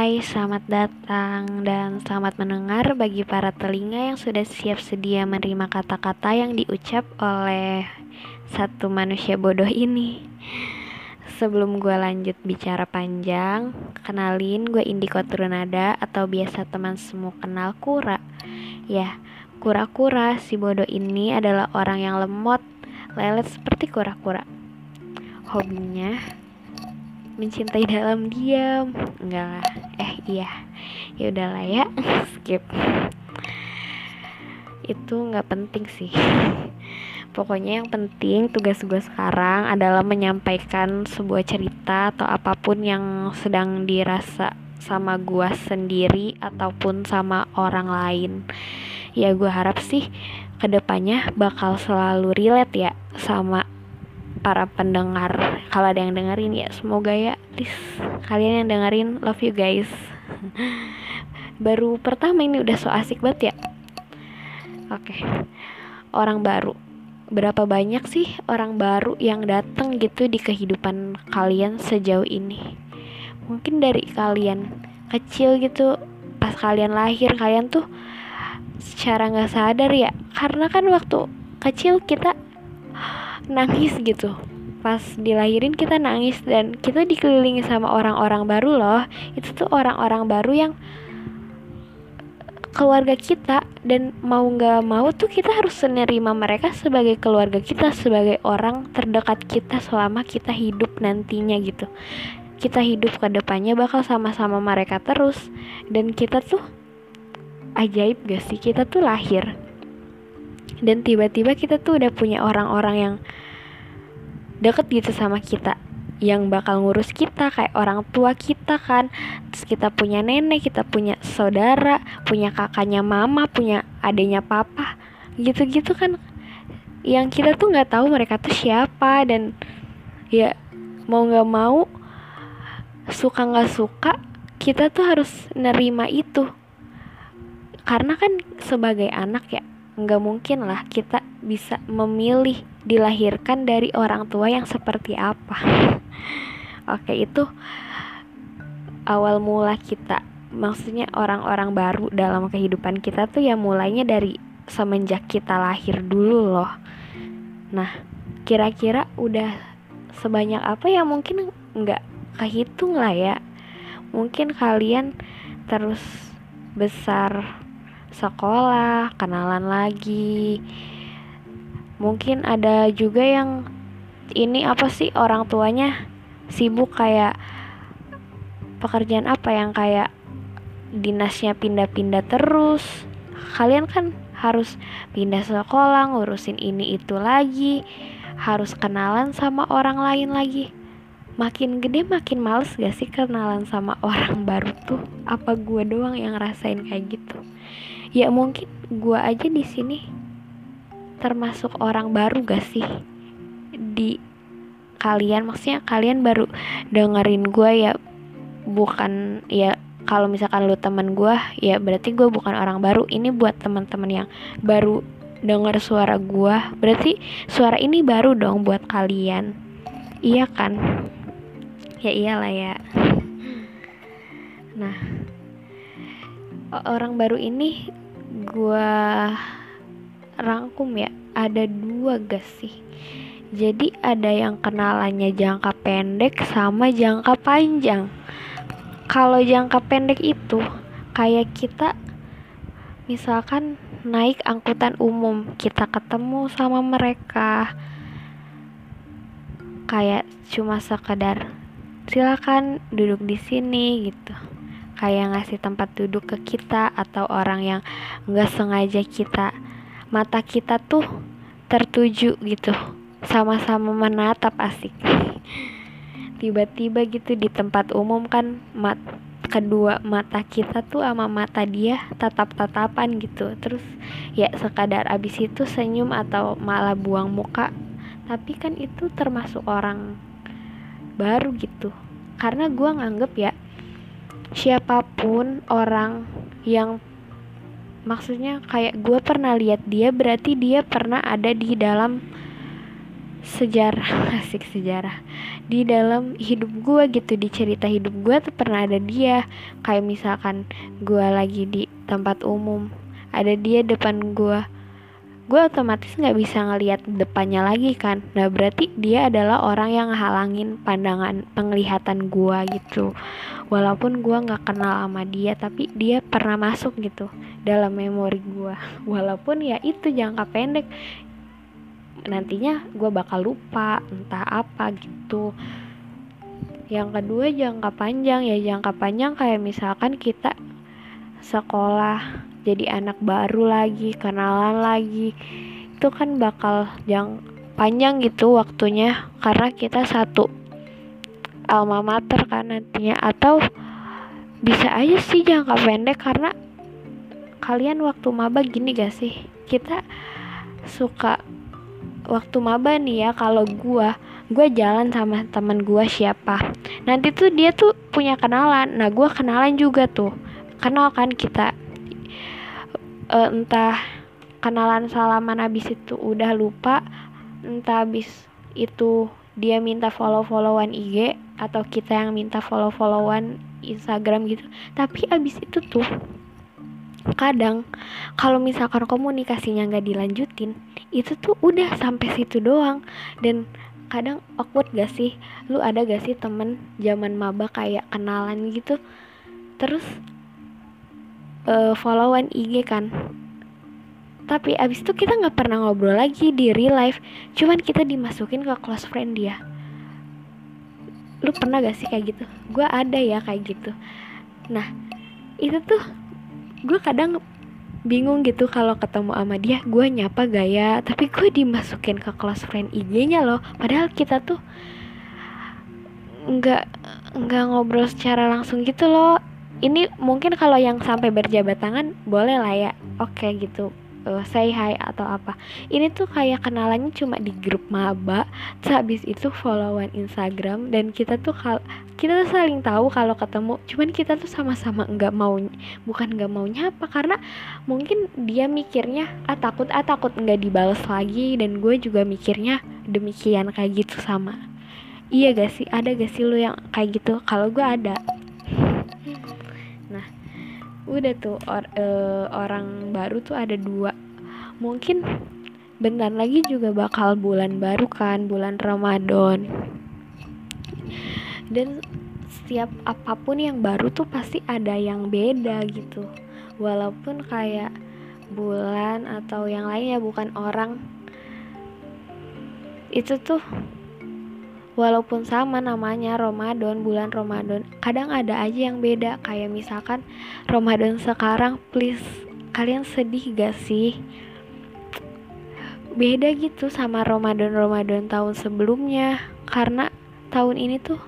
Hai, selamat datang dan selamat mendengar bagi para telinga yang sudah siap sedia menerima kata-kata yang diucap oleh satu manusia bodoh ini. Sebelum gue lanjut bicara panjang, kenalin gue Indiko Turunada atau biasa teman semua kenal Kura. Ya, Kura-Kura si bodoh ini adalah orang yang lemot, lelet seperti kura-kura. Hobinya mencintai dalam diam enggak lah iya. Ya udahlah ya skip. Itu nggak penting sih. Pokoknya yang penting tugas gue sekarang adalah menyampaikan sebuah cerita atau apa pun yang sedang dirasa sama gue sendiri ataupun sama orang lain. Ya gue harap sih ke depannya bakal selalu relate ya sama para pendengar. Kalau ada yang dengerin ya semoga ya. Please kalian yang dengerin love you guys. Baru pertama ini udah so asik banget ya. Oke. Orang baru. Berapa banyak sih orang baru yang datang gitu di kehidupan kalian sejauh ini? Mungkin dari kalian kecil gitu pas kalian lahir kalian tuh secara nggak sadar ya. Karena kan waktu kecil kita nangis gitu. Pas dilahirin kita nangis dan kita dikelilingi sama orang-orang baru loh. Itu tuh orang-orang baru yang keluarga kita dan mau nggak mau tuh kita harus menerima mereka sebagai keluarga kita sebagai orang terdekat kita selama kita hidup nantinya gitu. Kita hidup ke depannya bakal sama-sama mereka terus. Dan kita tuh ajaib gak sih? Kita tuh lahir dan tiba-tiba kita tuh udah punya orang-orang yang deket gitu sama kita yang bakal ngurus kita kayak orang tua kita kan. Terus kita punya nenek kita punya saudara punya kakaknya mama punya adiknya papa gitu-gitu kan. Yang kita tuh nggak tahu mereka tuh siapa dan ya mau nggak mau suka nggak suka kita tuh harus nerima itu. Karena kan sebagai anak ya nggak mungkin lah kita bisa memilih dilahirkan dari orang tua yang seperti apa. Oke itu awal mula kita. Maksudnya orang-orang baru dalam kehidupan kita tuh ya mulainya dari semenjak kita lahir dulu loh. Nah kira-kira udah sebanyak apa ya? Mungkin nggak kehitung lah ya. Mungkin kalian terus besar sekolah, kenalan lagi. Mungkin ada juga yang ini apa sih orang tuanya sibuk kayak pekerjaan apa yang kayak dinasnya pindah-pindah terus. Kalian kan harus pindah sekolah, ngurusin ini itu lagi, harus kenalan sama orang lain lagi. Makin gede makin males gak sih kenalan sama orang baru tuh? Apa gue doang yang rasain kayak gitu? Ya mungkin gue aja di sini termasuk orang baru gak sih? Di kalian maksudnya kalian baru dengerin gue ya bukan ya kalau misalkan lu temen gue ya berarti gue bukan orang baru. Ini buat teman-teman yang baru denger suara gue berarti suara ini baru dong buat kalian. Iya kan? Ya iyalah ya. Nah orang baru ini gue rangkum ya ada dua gak sih. Jadi ada yang kenalannya jangka pendek sama jangka panjang. Kalau jangka pendek itu kayak kita misalkan naik angkutan umum kita ketemu sama mereka. Kayak cuma sekedar silakan duduk di sini gitu kayak ngasih tempat duduk ke kita atau orang yang nggak sengaja kita. Mata kita tuh tertuju gitu. Sama-sama menatap asik. Tiba-tiba gitu di tempat umum kan mat kedua mata kita tuh sama mata dia tatap-tatapan gitu. Terus ya sekadar abis itu senyum atau malah buang muka. Tapi kan itu termasuk orang baru gitu. Karena gue nganggep ya siapa pun orang yang maksudnya kayak gue pernah lihat dia berarti dia pernah ada di dalam sejarah asik sejarah. Di dalam hidup gue gitu di cerita hidup gue tuh pernah ada dia. Kayak misalkan gue lagi di tempat umum ada dia depan gue gue otomatis nggak bisa ngelihat depannya lagi kan. Nah berarti dia adalah orang yang halangin pandangan penglihatan gue gitu. Walaupun gue nggak kenal sama dia tapi dia pernah masuk gitu dalam memori gue walaupun ya itu jangka pendek. Nantinya gue bakal lupa entah apa gitu. Yang kedua jangka panjang. Ya jangka panjang kayak misalkan kita sekolah jadi anak baru lagi kenalan lagi. Itu kan bakal yang panjang gitu waktunya karena kita satu alma mater kan nantinya. Atau bisa aja sih jangka pendek karena kalian waktu maba gini gak sih? Kita suka waktu maba nih ya kalau gua gue jalan sama teman gua siapa. Nanti tuh dia tuh punya kenalan. Nah gua kenalan juga tuh. Kenal kan kita uh, entah kenalan salaman habis itu udah lupa entah habis itu dia minta follow-followan IG atau kita yang minta follow-followan Instagram gitu. Tapi abis itu tuh kadang kalau misalkan komunikasinya nggak dilanjutin itu tuh udah sampai situ doang. Dan kadang awkward gak sih? Lu ada gak sih temen zaman maba kayak kenalan gitu? Terus uh, followan IG kan. Tapi abis itu kita nggak pernah ngobrol lagi di real life. Cuman kita dimasukin ke close friend dia. Lu pernah gak sih kayak gitu? Gue ada ya kayak gitu. Nah itu tuh gue kadang bingung gitu kalau ketemu sama dia gue nyapa gaya tapi gue dimasukin ke close friend IG-nya loh. Padahal kita tuh nggak nggak ngobrol secara langsung gitu loh ini mungkin kalau yang sampai berjabat tangan boleh lah ya. Oke okay, gitu. Uh, say hi atau apa. Ini tuh kayak kenalannya cuma di grup maba habis itu followan Instagram dan kita tuh kal kita tuh saling tahu kalau ketemu. Cuman kita tuh sama-sama nggak mau bukan nggak mau nyapa karena mungkin dia mikirnya ah takut ah takut nggak dibalas lagi. Dan gue juga mikirnya demikian kayak gitu sama. Iya gak sih? Ada gak sih lu yang kayak gitu? Kalau gue ada udah tuh or, uh, orang baru tuh ada dua. Mungkin bentar lagi juga bakal bulan baru kan bulan Ramadan. Dan setiap apa pun yang baru tuh pasti ada yang beda gitu. Walaupun kayak bulan atau yang lain ya bukan orang. Itu tuh walaupun sama namanya Ramadan bulan Ramadan kadang ada aja yang beda. Kayak misalkan Ramadan sekarang please kalian sedih gak sih? Beda gitu sama Ramadan Ramadan tahun sebelumnya. Karena tahun ini tuh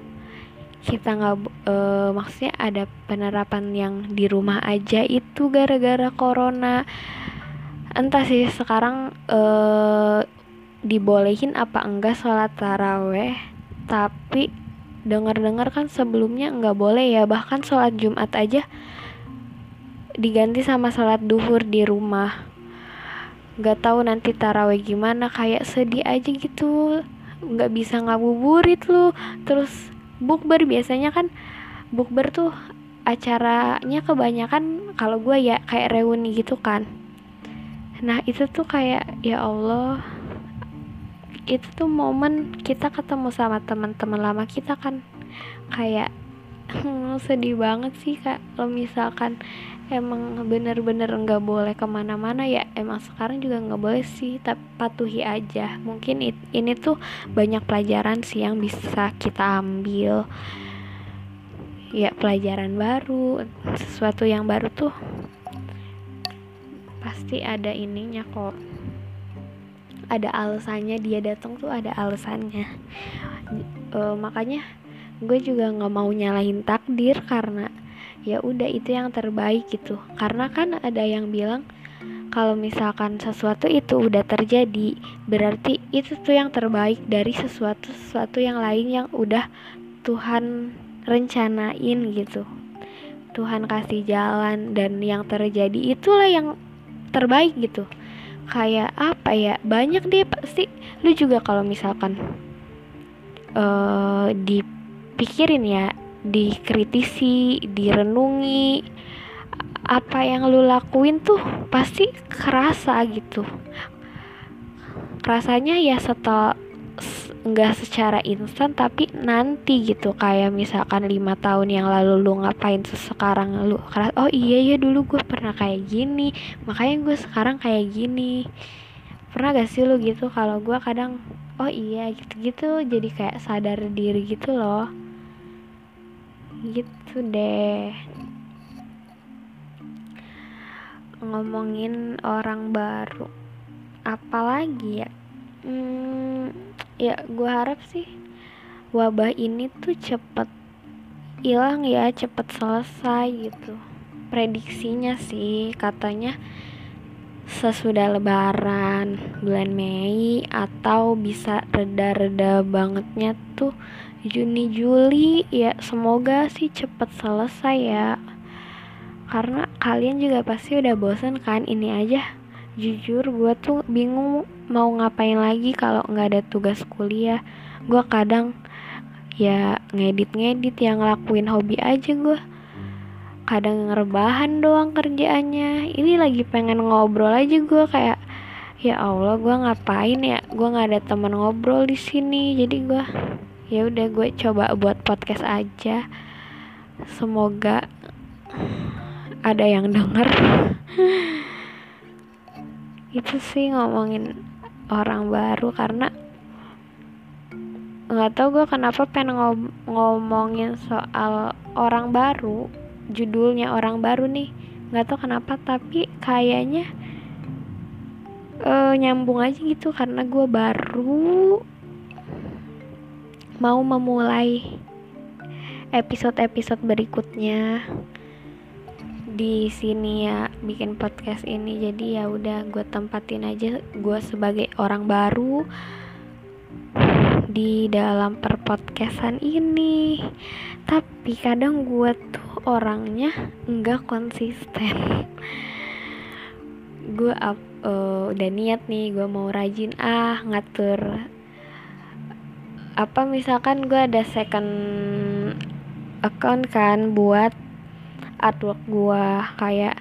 kita nggak e, maksudnya ada penerapan yang di rumah aja itu gara-gara corona. Entah sih sekarang e, dibolehin apa enggak sholat taraweh tapi dengar-dengar kan sebelumnya nggak boleh ya. Bahkan sholat Jumat aja diganti sama sholat duhur di rumah. Nggak tahu nanti taraweh gimana. Kayak sedih aja gitu. Nggak bisa ngabuburit lu. Terus bukber biasanya kan bukber tuh acaranya kebanyakan kalau gue ya kayak reuni gitu kan. Nah itu tuh kayak ya Allah itu tuh momen kita ketemu sama teman-teman lama kita kan. Kayak hmm, sedih banget sih kak. Kalau misalkan emang bener-bener nggak boleh ke mana-mana ya emang sekarang juga nggak boleh sih tapi patuhi aja. Mungkin it, ini tuh banyak pelajaran sih yang bisa kita ambil. Ya pelajaran baru sesuatu yang baru tuh pasti ada ininya kok ada alasannya dia datang tuh ada alasannya. E, makanya gue juga nggak mau nyalahin takdir karena ya udah itu yang terbaik gitu. Karena kan ada yang bilang kalau misalkan sesuatu itu udah terjadi berarti itu tuh yang terbaik dari sesuatu sesuatu yang lain yang udah Tuhan rencanain gitu. Tuhan kasih jalan dan yang terjadi itulah yang terbaik gitu kayak apa ya banyak deh pasti lu juga kalau misalkan uh, dipikirin ya dikritisi direnungi apa yang lu lakuin tuh pasti kerasa gitu. Rasanya ya setelah nggak secara instan tapi nanti gitu. Kayak misalkan lima tahun yang lalu lu ngapain sekarang lu keras oh iya ya dulu gue pernah kayak gini makanya gue sekarang kayak gini. Pernah gak sih lu gitu? Kalau gue kadang oh iya gitu-gitu. Jadi kayak sadar diri gitu loh. Gitu deh. Ngomongin orang baru apalagi ya? Hmm, ya gue harap sih wabah ini tuh cepet hilang ya cepet selesai gitu. Prediksinya sih katanya sesudah lebaran bulan Mei atau bisa reda-reda bangetnya tuh Juni Juli. Ya semoga sih cepet selesai ya. Karena kalian juga pasti udah bosen kan ini aja. Jujur gue tuh bingung mau ngapain lagi kalau nggak ada tugas kuliah. Gue kadang ya ngedit-ngedit yang ngelakuin hobi aja gue kadang ngerbahan doang kerjaannya. Ini lagi pengen ngobrol aja gue kayak ya Allah gue ngapain ya? Gue nggak ada teman ngobrol di sini. Jadi gue ya udah gue coba buat podcast aja. Semoga ada yang denger. Itu sih ngomongin orang baru karena nggak tau gue kenapa pengen ngom ngomongin soal orang baru judulnya orang baru nih. Nggak tau kenapa tapi kayaknya uh, nyambung aja gitu karena gue baru mau memulai episode-episode berikutnya. Di sini ya bikin podcast ini. Jadi ya udah gue tempatin aja gue sebagai orang baru di dalam perpodcastan ini. Tapi kadang gue tuh orangnya enggak konsisten. Gue uh, udah niat nih gue mau rajin ah ngatur. Apa misalkan gue ada second account kan buat artwork gua kayak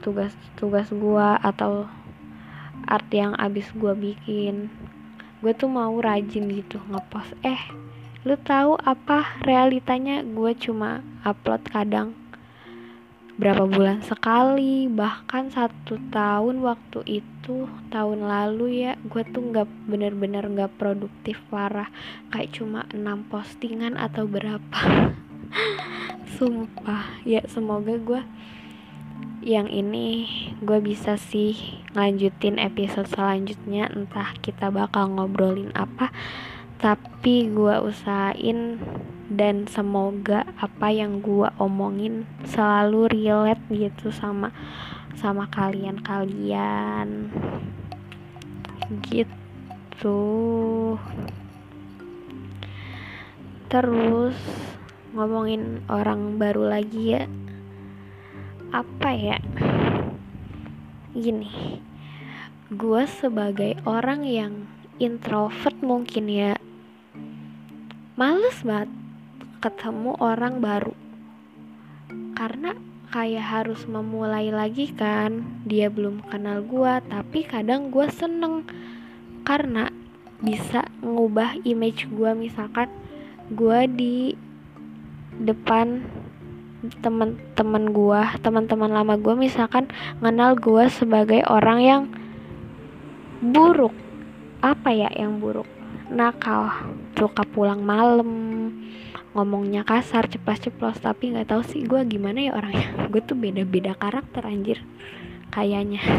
tugas-tugas gua atau art yang abis gua bikin. Gue tuh mau rajin gitu ngepost. Eh lu tahu apa realitanya? Gue cuma upload kadang berapa bulan sekali bahkan satu tahun waktu itu tahun lalu ya gue tuh nggak bener-bener nggak produktif parah. Kayak cuma enam postingan atau berapa. Sumpah. Ya semoga gue yang ini gue bisa sih ngelanjutin episode selanjutnya entah kita bakal ngobrolin apa. Tapi gue usahain dan semoga apa yang gue omongin selalu relate gitu sama sama kalian-kalian gitu. Terus ngomongin orang baru lagi ya apa ya? Gini. Gue sebagai orang yang introvert mungkin ya males banget ketemu orang baru. Karena kayak harus memulai lagi kan dia belum kenal gue tapi kadang gue seneng. Karena bisa ngubah image gue misalkan gue di depan teman-teman gua teman-teman lama gua misalkan kenal gua sebagai orang yang buruk. Apa ya yang buruk? Nakal suka pulang malam ngomongnya kasar ceplas-ceplos tapi nggak tahu sih gue gimana ya orangnya. Gue tuh beda-beda karakter anjir. Kayaknya.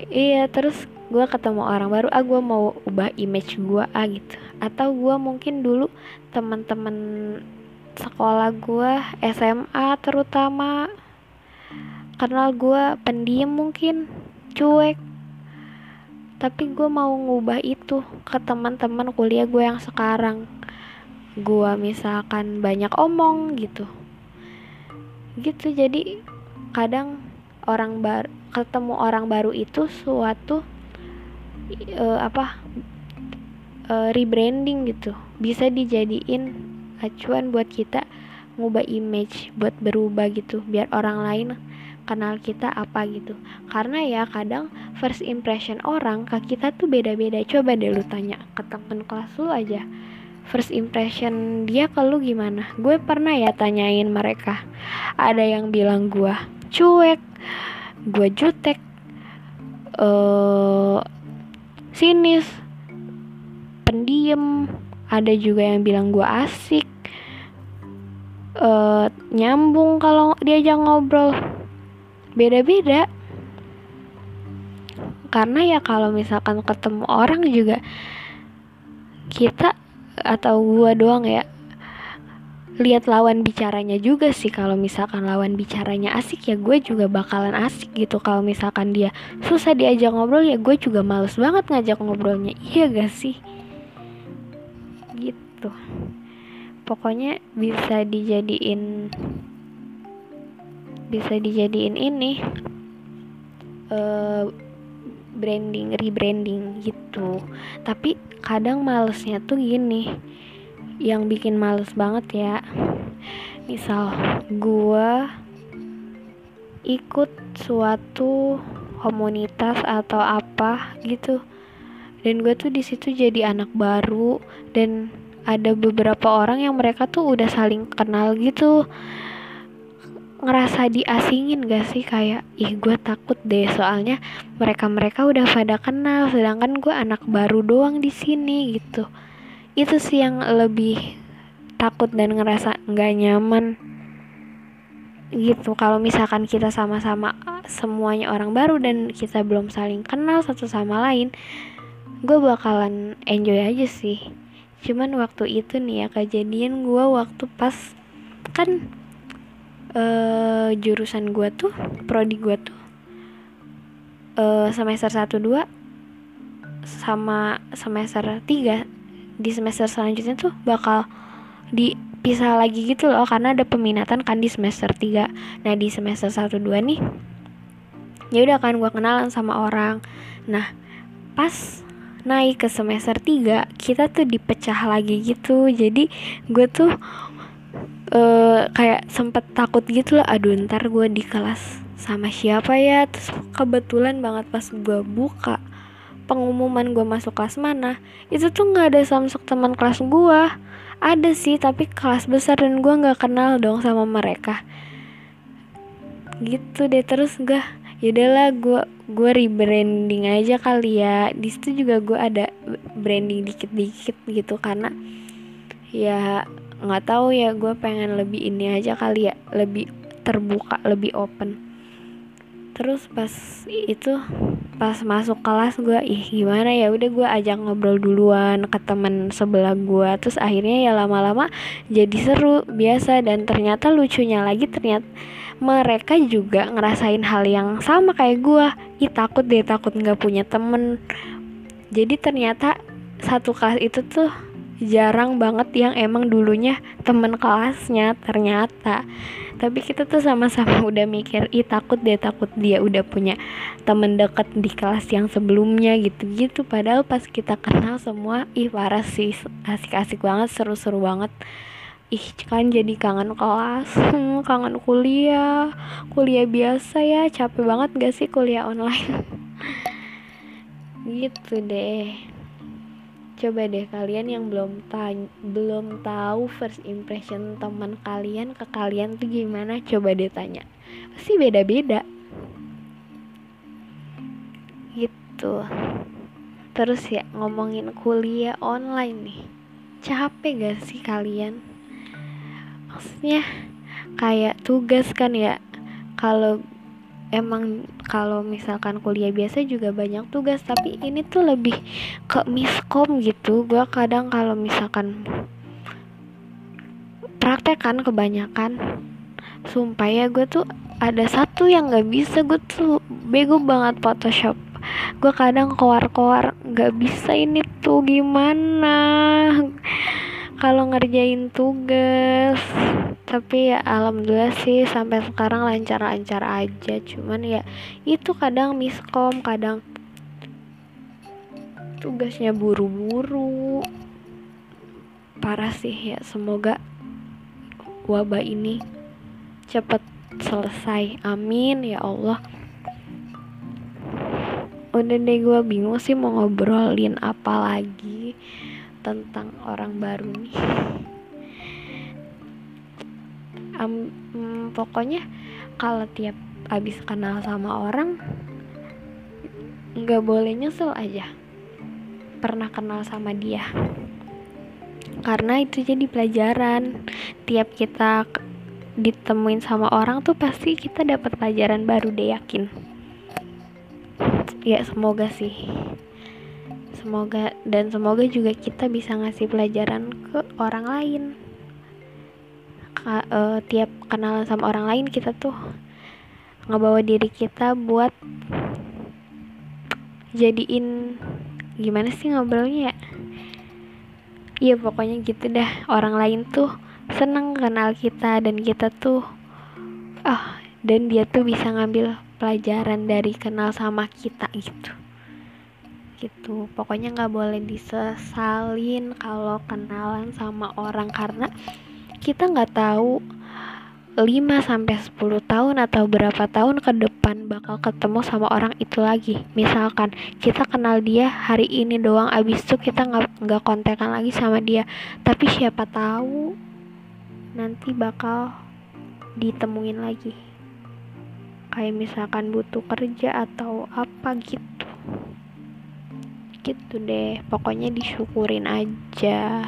Iya terus gue ketemu orang baru ah gue mau ubah image gue ah gitu. Atau gue mungkin dulu teman-teman sekolah gue SMA terutama. Kenal gue pendiam mungkin cuek. Tapi gue mau ngubah itu ke teman-teman kuliah gue yang sekarang. Gue misalkan banyak omong gitu. Gitu jadi kadang orang bar ketemu orang baru itu suatu uh, apa uh, rebranding gitu. Bisa dijadiin acuan buat kita ngubah image buat berubah gitu biar orang lain kenal kita apa gitu. Karena ya kadang first impression orang ke kita tuh beda-beda. Coba deh lu tanya ke temen kelas lu aja first impression dia ke lu gimana? Gue pernah ya tanyain mereka. Ada yang bilang gue cuek gue jutek uh, sinis pendiam ada juga yang bilang gue asik. Uh, nyambung kalau diajak ngobrol. Beda-beda. Karena ya kalau misalkan ketemu orang juga kita atau gua doang ya lihat lawan bicaranya juga sih. Kalau misalkan lawan bicaranya asik ya gue juga bakalan asik gitu. Kalau misalkan dia susah diajak ngobrol ya gue juga males banget ngajak ngobrolnya. Iya gak sih gitu. Pokoknya bisa dijadiin bisa dijadiin ini uh, branding rebranding gitu. Tapi kadang malesnya tuh gini yang bikin males banget ya. Misal gua ikut suatu komunitas atau apa gitu dan gue tuh di situ jadi anak baru dan ada beberapa orang yang mereka tuh udah saling kenal gitu. Ngerasa diasingin gak sih? Kayak ih gue takut deh. Soalnya mereka mereka udah pada kenal sedangkan gue anak baru doang di sini gitu. Itu sih yang lebih takut dan ngerasa nggak nyaman. Gitu kalau misalkan kita sama-sama semuanya orang baru dan kita belum saling kenal satu sama lain gue bakalan enjoy aja sih cuman waktu itu nih ya kejadian gue waktu pas kan uh, jurusan gue tuh prodi gue tuh uh, semester 1 2 sama semester 3 di semester selanjutnya tuh bakal dipisah lagi gitu loh karena ada peminatan kan di semester 3 nah di semester 1 2 nih ya udah kan gue kenalan sama orang. Nah pas naik ke semester 3 kita tuh dipecah lagi gitu. Jadi gue tuh uh, kayak sempet takut gitu loh aduh ntar gue di kelas sama siapa ya? Terus kebetulan banget pas gue buka pengumuman gue masuk kelas mana itu tuh nggak ada samsuk teman kelas gue ada sih tapi kelas besar dan gue nggak kenal dong sama mereka. Gitu deh terus gue yaudahlah gue gue rebranding aja kali ya. Di situ juga gue ada branding dikit-dikit gitu karena ya nggak tahu ya gue pengen lebih ini aja kali ya lebih terbuka lebih open. Terus pas itu pas masuk kelas gue ih gimana ya udah gue ajak ngobrol duluan ke temen sebelah gue terus akhirnya ya lama-lama jadi seru biasa. Dan ternyata lucunya lagi ternyata mereka juga ngerasain hal yang sama kayak gue ih takut deh takut nggak punya temen. Jadi ternyata satu kelas itu tuh jarang banget yang emang dulunya temen kelasnya ternyata. Tapi kita tuh sama-sama udah mikir ih takut deh takut dia udah punya temen deket di kelas yang sebelumnya gitu-gitu. Padahal pas kita kenal semua ih parah sih asik-asik banget seru-seru banget ih kan jadi kangen kelas. Hmm, kangen kuliah. Kuliah biasa ya. Capek banget gak sih kuliah online? Gitu deh. Coba deh kalian yang belum tanya, belum tahu first impression teman kalian ke kalian tuh gimana? Coba deh tanya. Pasti beda-beda. Gitu. Terus ya ngomongin kuliah online nih. Capek gak sih kalian maksudnya kayak tugas kan ya. Kalau emang kalau misalkan kuliah biasa juga banyak tugas tapi ini tuh lebih ke miskom gitu. Gue kadang kalau misalkan praktek kan kebanyakan sumpah ya gue tuh ada satu yang nggak bisa. Gue tuh bego banget Photoshop. Gue kadang keluar-keluar nggak bisa ini tuh gimana kalau ngerjain tugas tapi ya alhamdulillah sih sampai sekarang lancar-lancar aja. Cuman ya itu kadang miskom kadang tugasnya buru-buru. Parah sih ya semoga wabah ini cepet selesai. Amin ya Allah. Udah deh gue bingung sih mau ngobrolin apa lagi tentang orang baru nih. Um, um, pokoknya kalau tiap abis kenal sama orang nggak boleh nyesel aja pernah kenal sama dia. Karena itu jadi pelajaran. Tiap kita ditemuin sama orang tuh pasti kita dapat pelajaran baru deh yakin. Ya semoga sih semoga dan semoga juga kita bisa ngasih pelajaran ke orang lain. Ka, uh, tiap kenalan sama orang lain kita tuh ngebawa diri kita buat jadiin gimana sih ngobrolnya ya? Iya pokoknya gitu dah. Orang lain tuh seneng kenal kita dan kita tuh ah oh, dan dia tuh bisa ngambil pelajaran dari kenal sama kita gitu gitu pokoknya nggak boleh disesalin kalau kenalan sama orang karena kita nggak tahu 5 sampai 10 tahun atau berapa tahun ke depan bakal ketemu sama orang itu lagi. Misalkan kita kenal dia hari ini doang abis itu kita nggak nggak kontekan lagi sama dia. Tapi siapa tahu nanti bakal ditemuin lagi kayak misalkan butuh kerja atau apa gitu gitu deh. Pokoknya disyukurin aja.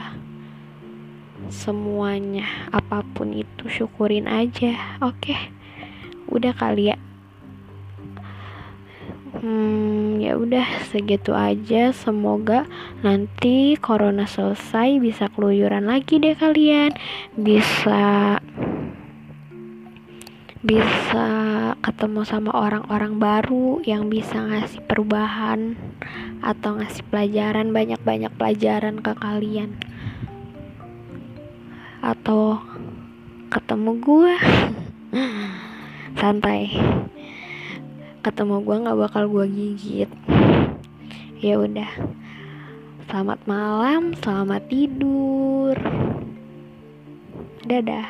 Semuanya apa pun itu syukurin aja oke? Udah kali ya? Hmm ya udah segitu aja. Semoga nanti corona selesai bisa keluyuran lagi deh kalian. Bisa bisa ketemu sama orang-orang baru yang bisa ngasih perubahan atau ngasih pelajaran banyak-banyak pelajaran ke kalian. Atau ketemu gue santai. Ketemu gue nggak bakal gue gigit. Ya udah. Selamat malam selamat tidur. Dadah